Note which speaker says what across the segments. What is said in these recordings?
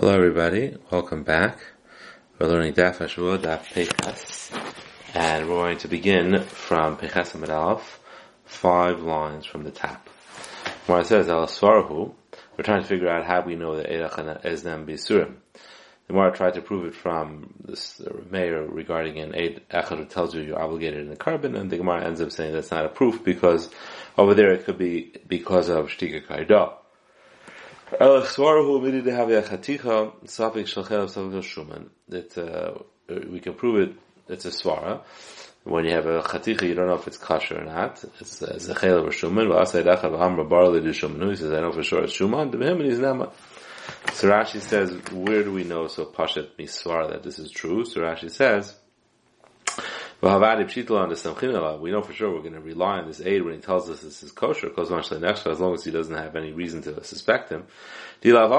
Speaker 1: Hello everybody, welcome back. We're learning Daf Hashua, Daf Pechas, and we're going to begin from Pechas Amid five lines from the top. Where it says, Svarahu, we're trying to figure out how we know that Eidach is them Bisurim. The I tried to prove it from this mayor regarding an Eid Echad who tells you you're obligated in the carbon, and the Gemara ends up saying that's not a proof because over there it could be because of Shtika Kaidah. That uh, we can prove it. It's a svara. When you have a chaticha, you don't know if it's kosher or not. It's a zechel or shuman. V'asay dacha v'hamra barley de shuman. He says, I know for sure it's shuman. And he's nama. Sarashi says, where do we know so pashat misvara that this is true? So Rashi says, we know for sure we're going to rely on this aid when he tells us this is kosher, as long as he doesn't have any reason to suspect him. You won't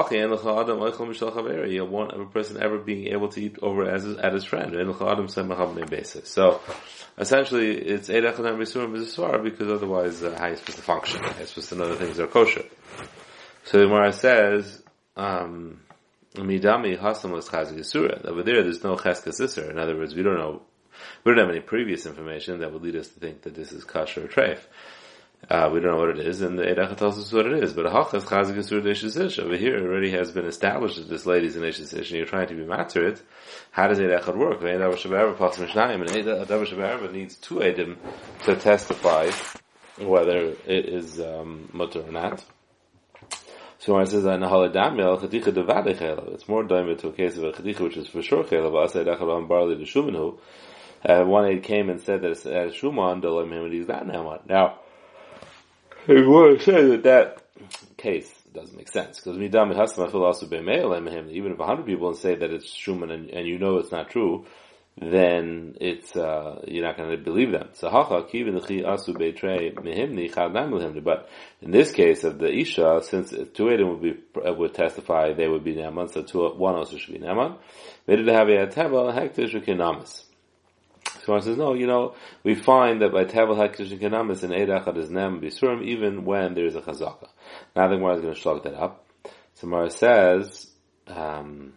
Speaker 1: have a person ever being able to eat over as at his friend. So, essentially, it's Eid Echad Bisurim is a because otherwise, uh, how are you supposed to function? How are you supposed to know that things are kosher? So the Gemara says, um, Midami Hasam was Chazik Over there, there's no Cheskes In other words, we don't know we don't have any previous information that would lead us to think that this is kasher or treif. Uh, we don't know what it is, and the Edacha tells us what it is. But Hachas Chazik Asur over here it already has been established that this lady's an Ishisish, and you're trying to be matter it. How does Edacha work? And Edacha needs two Edim to testify whether it is um, mutter or not. So when it says an it's more diamond to a case of a chadicha which is for sure chelav. Asay dachal barley de shumenu. Uh, one aide came and said that it's at Shuman, Dolim him, he's not Naaman. Now, if would say that that case doesn't make sense, because Midam Hasam feel also him, even if a hundred people say that it's Shuman and, and you know it's not true, then it's uh, you're not going to believe them. So asu chad But in this case of the isha, since two Edom would be would testify, they would be naman. So two one also should be naman. Made to have a teva hektish ukinamis. So says, no, you know, we find that by Tevel HaKish Kanamis and Eid is Nem Bisurim, even when there is a Chazaka. Now the Gemara is going to shlug that up. So Mara says, um,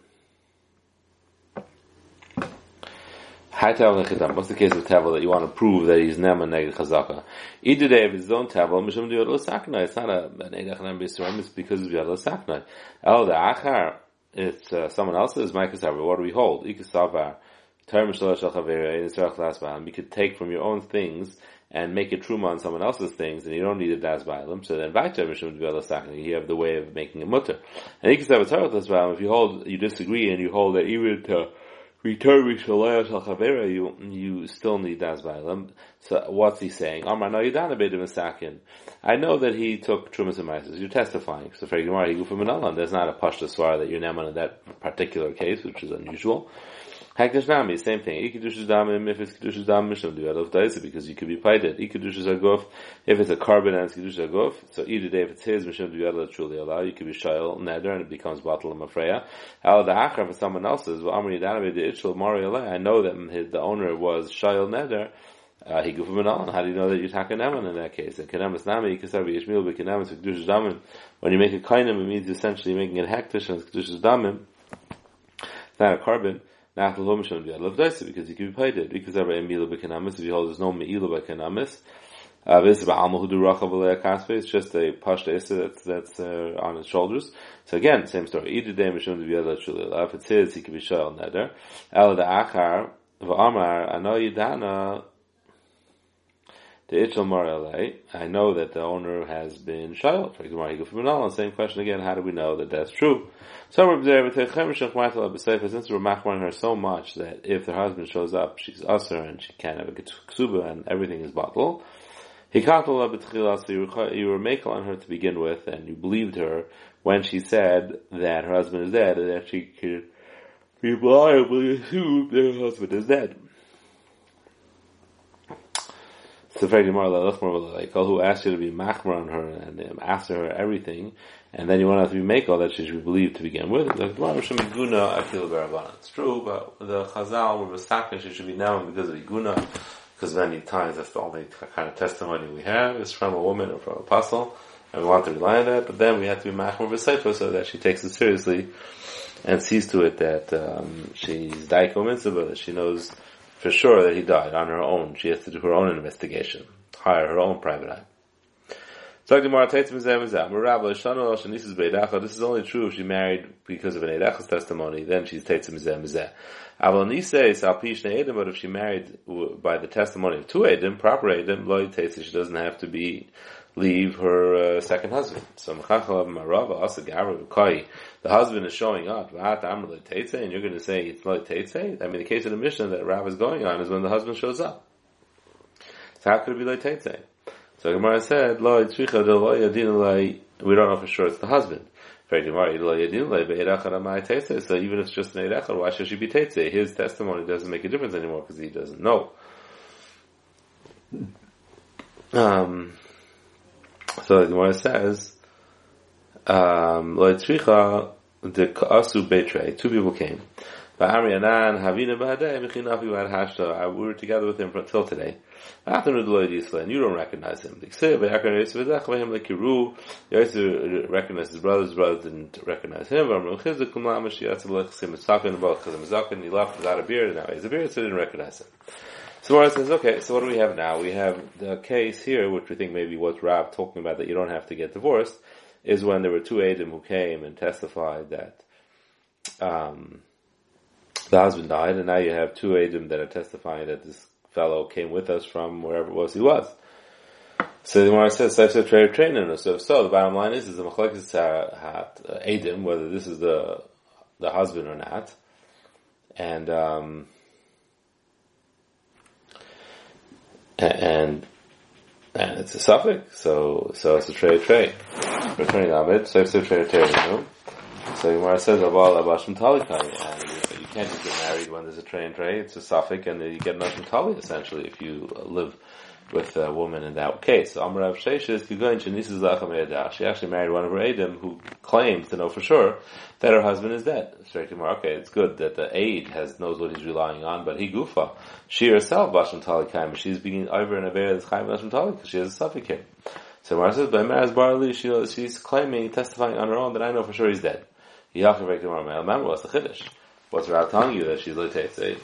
Speaker 1: What's the case of Tevel that you want to prove that he's Nem and Neged Chazaka? Either day, if his own Tevel, Mishum Diyot Sakna, it's not a, an Eid Nem Bisurim, it's because of Yad Sakna. El the Achar, it's uh, someone else's, Micah what do we hold? Ikasavar, we could take from your own things and make a truma on someone else's things, and you don't need a das bailam. So then, be the sake. you have the way of making a mutter. And you can say if you hold, you disagree, and you hold that even to return you you still need das bailam. So what's he saying? Amar no yidana beidim masakin. I know that he took trumas and maises. You're testifying. So for Gemara, he go from an There's not a pashta swar that you're neman in that particular case, which is unusual. Hekdesh Nami, same thing. Ikedush Damim, if it's Kedush Damim, Mishnah do Adolf Daisa, because you could be it. Ikedush Agof, if it's a carbon and it's Kedush Agof, so either day if it's his, Mishnah do Adolf truly allow, you could be Shail, Neder, and it becomes Batal and Mafreya. Al the Achar for someone else's, well, Amri Yadanabe, the Itchel Mari I know that his, the owner was Shail Neder, uh, he goof him How do you know that you're talking Naman in that case? And Kenemas Nami, with Yishmil, but Kenemas Kedush Damim. When you make a kainim, it means essentially making it hektish and Kedush Damim. It's not a carbon because he can be paid it. Because ever emila bekanamis, if you hold there's no meila bekanamis, uh, It's just a pashta that's, that's uh, on his shoulders. So again, same story. Either day mishum If it's his, he can be shayel neder. El the achar v'amar ano yidana Marale, I know that the owner has been shayel. For from same question again, how do we know that that's true? So we're observing since we're her so much that if her husband shows up, she's usher and she can't have a ksuba and everything is bottled. So you were makel on her to begin with, and you believed her when she said that her husband is dead, and that she could reliably assume that her husband is dead. So very like who asked you to be machmer on her and um, asked her everything, and then you want her to be make all that she should be believed to begin with. It's true, but the Chazal were mistaken she should be known because of Iguna, because many times that's the only kind of testimony we have is from a woman or from an apostle, and we want to rely on that, but then we have to be machmer v'sefer so that she takes it seriously and sees to it that um, she's daiko mitzvah, that she knows for sure that he died on her own. She has to do her own investigation, hire her own private eye. This is only true if she married because of an Erecha's testimony, then she's Teitzim Mizeh Nise is Alpishne Edim, but if she married by the testimony of two Edim, proper Edim, Loi Teitzim, she doesn't have to be, leave her uh, second husband. So the husband is showing up, and you're going to say it's Loi Teitzim? I mean, the case of the mission that Rav is going on is when the husband shows up. So how could it be Loi Teitzim? So Gemara said, we don't know for sure it's the husband. So even if it's just an Eirechad, why should she be Teitze? His testimony doesn't make a difference anymore because he doesn't know. Um, so the Gemara says, um, Lo Yitzricha We were together with him until today. After and you don't recognize him. Yosef recognized his brothers, his brothers didn't recognize him. He left without a beard, and now he has a beard, so they didn't recognize him. So Mara says, okay, so what do we have now? We have the case here, which we think maybe was Rav talking about that you don't have to get divorced, is when there were two Adam who came and testified that, um, the husband died, and now you have two Adam that are testifying that this fellow came with us from wherever it was he was. So the Gemara says, "Saif saif trade training." So, so the bottom line is, is the machlekes hat Adam, whether this is the the husband or not, and um, and and it's a suffix, so so it's a trade trade. Returning Amid, saif saif trade trade. So the Gemara says, "Aval abashim talikai," can't just get married when there's a tray and tray. It's a suffix, and you get an Ashim essentially if you live with a woman in that case. So Amar Rav Sheshes, She actually married one of her Adim who claims to know for sure that her husband is dead. Okay, it's good that the aid has knows what he's relying on, but he gufa. She herself Bashim Tali Kaim, she's being over and aware that's Chaim Bashim Tali because she has a suffix here. So Mar says, by Maraz Barley, she, she's claiming, testifying on her own that I know for sure he's dead. Yachar Vekimar Mel what's the Chiddush? What's Rav telling you that she's say?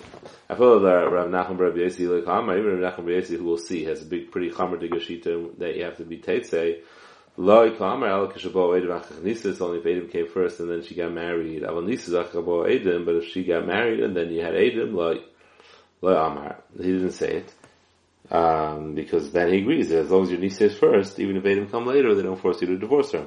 Speaker 1: I feel that Rav Nachum Rav Yesi Lekama, even Rav Nachum Rav Yesi, who we'll see, has a big, pretty chamer digashita that you have to be Tetzei. Lo Ikama El Kishabo Edim Achachnisis, only if Edim came first and then she got married. Avon Nisis Achabo Edim, but if she got married and then you had Edim, Lo, Lo Amar. He didn't say it. Um, because then he agrees that as long as your niece says first, even if Edim come later, they don't force you to divorce her.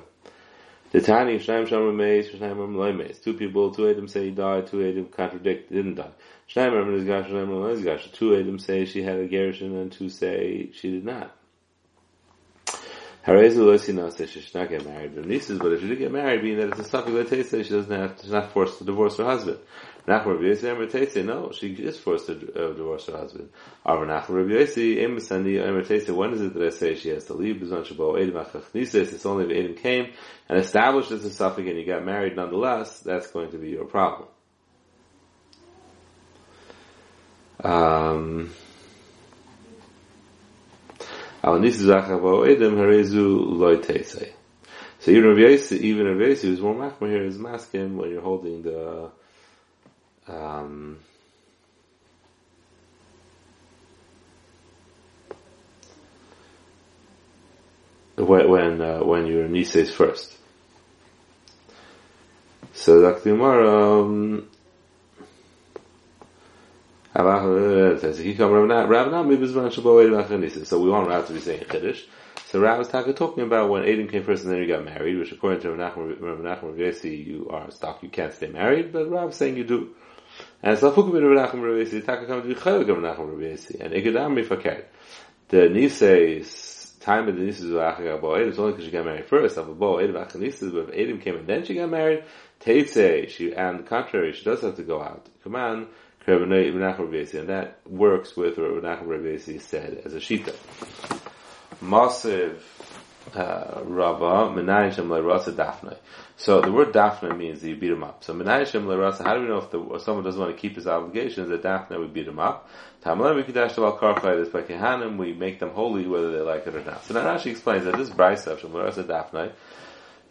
Speaker 1: The Tani Shnaim Shamar Meis, Shnaim Amar Meis. Two people, two Adam say he died, two Adam contradict, didn't die. Shnaim Amar Nizgash, Shnaim Amar Nizgash. Two Adam say she had a gerushin, and two say she did not. Harezu Losina says she should not get married. The nieces, but if she did get married, being that it's a suffix that she doesn't have, she's not forced to divorce her husband. No, she is forced to uh, divorce her husband. Arva Nachman Rabbi Yossi Emer when is it that I say she has to leave? Bizon it's only if Edim came and established as a suffix and you got married nonetheless, that's going to be your problem. Um, So even Rabbi Yossi, even Rabbi Yossi, who's more machmir here, is masking when you're holding the um, when when, uh, when your niece is first. So Dr. Umar, um, so we want Rav to be saying Chiddush. So Rav is talking about when Aiden came first and then he got married, which according to Rav Nachman you are stuck, you can't stay married, but Rav is saying you do. And so Fukum Rav Nachman Rav Yesi, Taka come to be Chayel Rav Nachman Rav Yesi, and Ikadam Mifakert. The Nise's time of the Nise's V'achag Aboed, it's only because she got married first, of Aboed V'achag Nise's, but if Adam came and then she got married, Teitze, she, and contrary, she does have to go out. Come on, and that works with what Rav Nachman said as a shita. Massive uh, Rava, Menayin Shem Rasa Dafne. So the word Dafne means you beat him up. So Menayin Shem Rasa, how do we know if, the, someone doesn't want to keep his obligations, that Dafne would beat him up? Tamala Mikidash Tabal Karchai, this by Kehanim, we make them holy whether they like it or not. So now Rashi explains that this Brisa of Shem Rasa Dafne,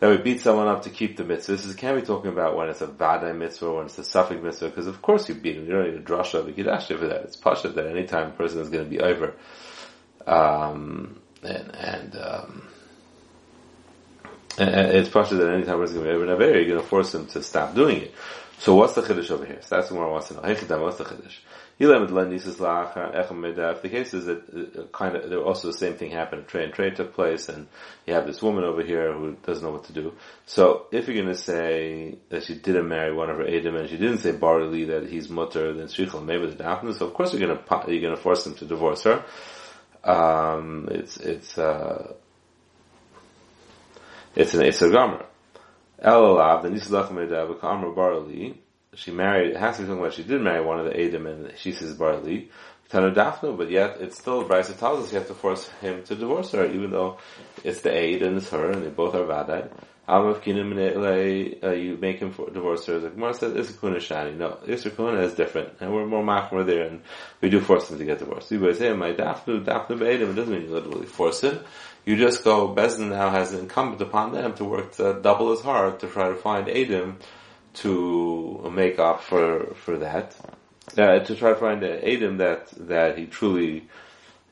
Speaker 1: that we beat someone up to keep the mitzvah. This is, can't be talking about when it's a vadai mitzvah, or when it's a suffix mitzvah, because of course you beat him. You don't need a drasha of a kiddush for that. It's pasha that any time a person is going to be over. Um, and, and, um, it's possible that any time is going to be in you're going to force him to stop doing it. So what's the chiddush over here? So that's what I want to know. What's the chiddush? If the case is that uh, kind of, there also the same thing happened, trade and trade took place, and you have this woman over here who doesn't know what to do. So if you're going to say that she didn't marry one of her Adam and she didn't say barley that he's mutter, then shrichel maybe the daphne. So of course you're going to you're going to force him to divorce her. Um, it's it's uh, it's an a gomer. Elalav the nislach medav barley she married, it has to be talking about she did marry one of the Adam and she says Barli, Tana Daphne, but yet it's still, Bryce tells us you have to force him to divorce her, even though it's the aid and it's her and they both are Vadai. Almav Kinim uh, you make him for, divorce her. The Gemara says Isakuna Shani. No, Isakuna is different, and we're more machmer there, and we do force him to get divorced. You say, my Daphne, Daphne Beidim, it doesn't mean you literally force him. You just go, Bezdin now has incumbent upon them to work to double as hard to try to find Adam to make up for for that, uh, to try to find an Adam that that he truly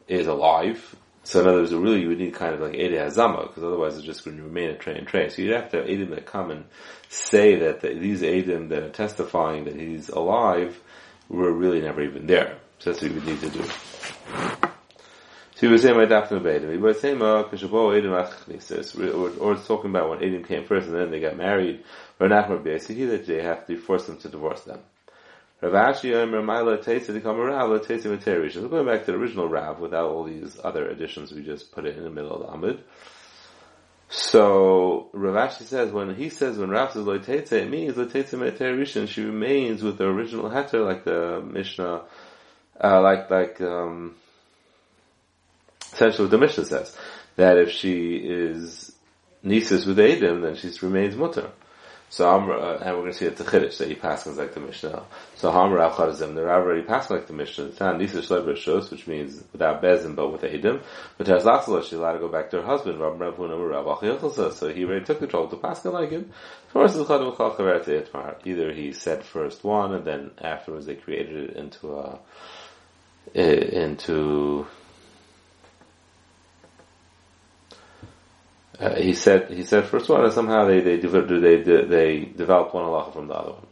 Speaker 1: is alive. So in other words, really you would need kind of like Ede Hazama, because otherwise it's just going to remain a train and train. So you'd have to have Adam that come and say that the, these Adam that are testifying that he's alive were really never even there. So that's what you would need to do. So he was saying my Daphne Beidim. He was saying or it's talking about when Adam came first and then they got married. Or Nachman Beisiki that they have to force them to divorce them. Rav Ashi Omer Maila Teitza become a Rav, Teitza Materish. So going back to the original Rav without all these other additions we just put it in the middle of the Amud. So Rav Ashi says when he says when Rav says Loitetze, it means Loitetze Materish, she remains with the original heter like the Mishnah, uh, like like um, essentially what the Mishnah says, that if she is nieces with Adam, then she remains mutter. So Amr, uh, and we're going to see it's a chiddush that he passes like the Mishnah. So Hamr Rav Chazim, the Rav already passed like the Mishnah. Tan Nisa Shleber Shos, which means without bezin but with Adam. But Latzala, she's allowed to go back to her husband, Rav Rav Rav So he already took trouble to pass like him. Either he said first one, and then afterwards they created it into a, into Uh, he said he said first one, and somehow they they they they developed one halacha from the other one.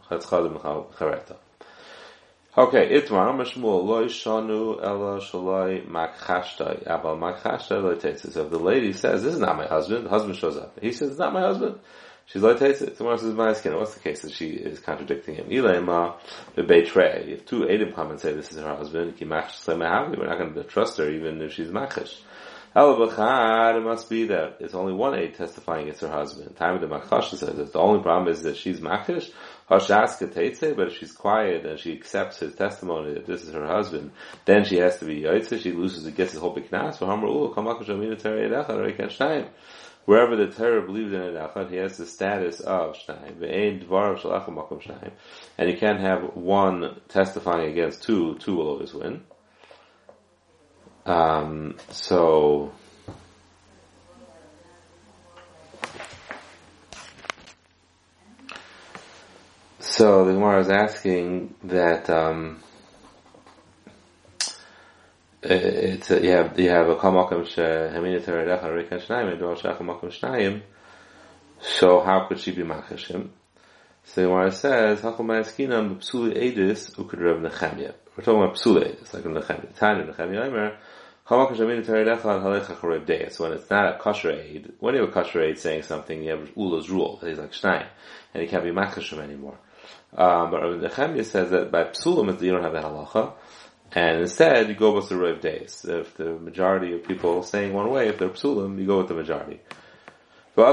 Speaker 1: Okay, itmar mashmul loy shanu ela shaloi makhashtai abal makhashtai loy tetzis. So if the lady says, "This is not my husband," the husband shows up. He says, "It's not my husband." She's like tetzis. Tomorrow says, "My skin." What's the case that she is contradicting him? Ilema the betray. If two Adam come and say this is her husband, we're not going to trust her even if she's machish. It must be that it's only one aid testifying against her husband. Time of the Machash says that the only problem is that she's Machash, Hashaska but if she's quiet and she accepts his testimony that this is her husband, then she has to be Yaitse, she loses and gets his whole Biknas, Wherever the Torah believes in an Echad, he has the status of Shnayim. And you can't have one testifying against two, two will always win. Um, so, so the Gemara is asking that um, it's a, you have you have a kamakim shehamina teredecha rikan shnayim and dor shecha makom shnayim. So how could she be machashim? So the Gemara says hakol ma'askinam psuli edis ukudrev nechemia. We're talking about psuli edis like nechemia. Tanya nechemia Omer. When it's not a kosher aid, when you have a kosher aid saying something, you have Ula's rule, that he's like Shnai, and he can't be machashim anymore. Um, but Rabbi Nechemia says that by psulim you don't have the halacha, and instead you go with the Rav days. If the majority of people saying one way, if they're psulim, you go with the majority. We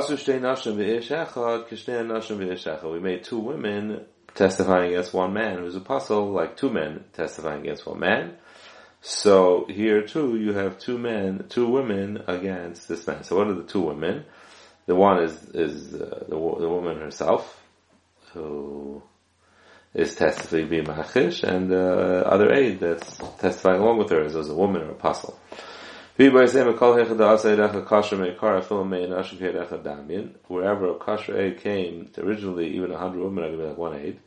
Speaker 1: made two women testifying against one man who's a puzzle, like two men testifying against one man. So here too, you have two men, two women against this man. So what are the two women? The one is is uh, the, the woman herself, who is testifying being machish, and the uh, other aide that's testifying along with her is a woman or apostle. Wherever a kosher aid came, originally even a hundred women, I'd be like one aid.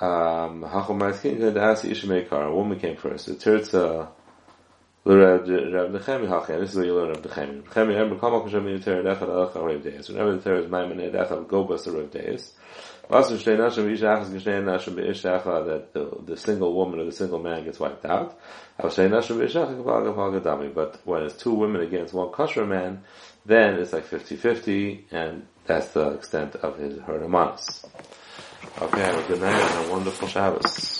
Speaker 1: Um, a woman came first. The Tirza, Rav Nechemi Hachem, this is what you learn of Nechemi. Nechemi, remember, Kamal Kashem Yiter Echad Alach Rav the is Rav Deis. That the, the single woman or the single man gets wiped out. But when it's two women against one kosher man, then it's like 50-50, and that's the extent of his, her Okay, have a good night and a wonderful Shabbos.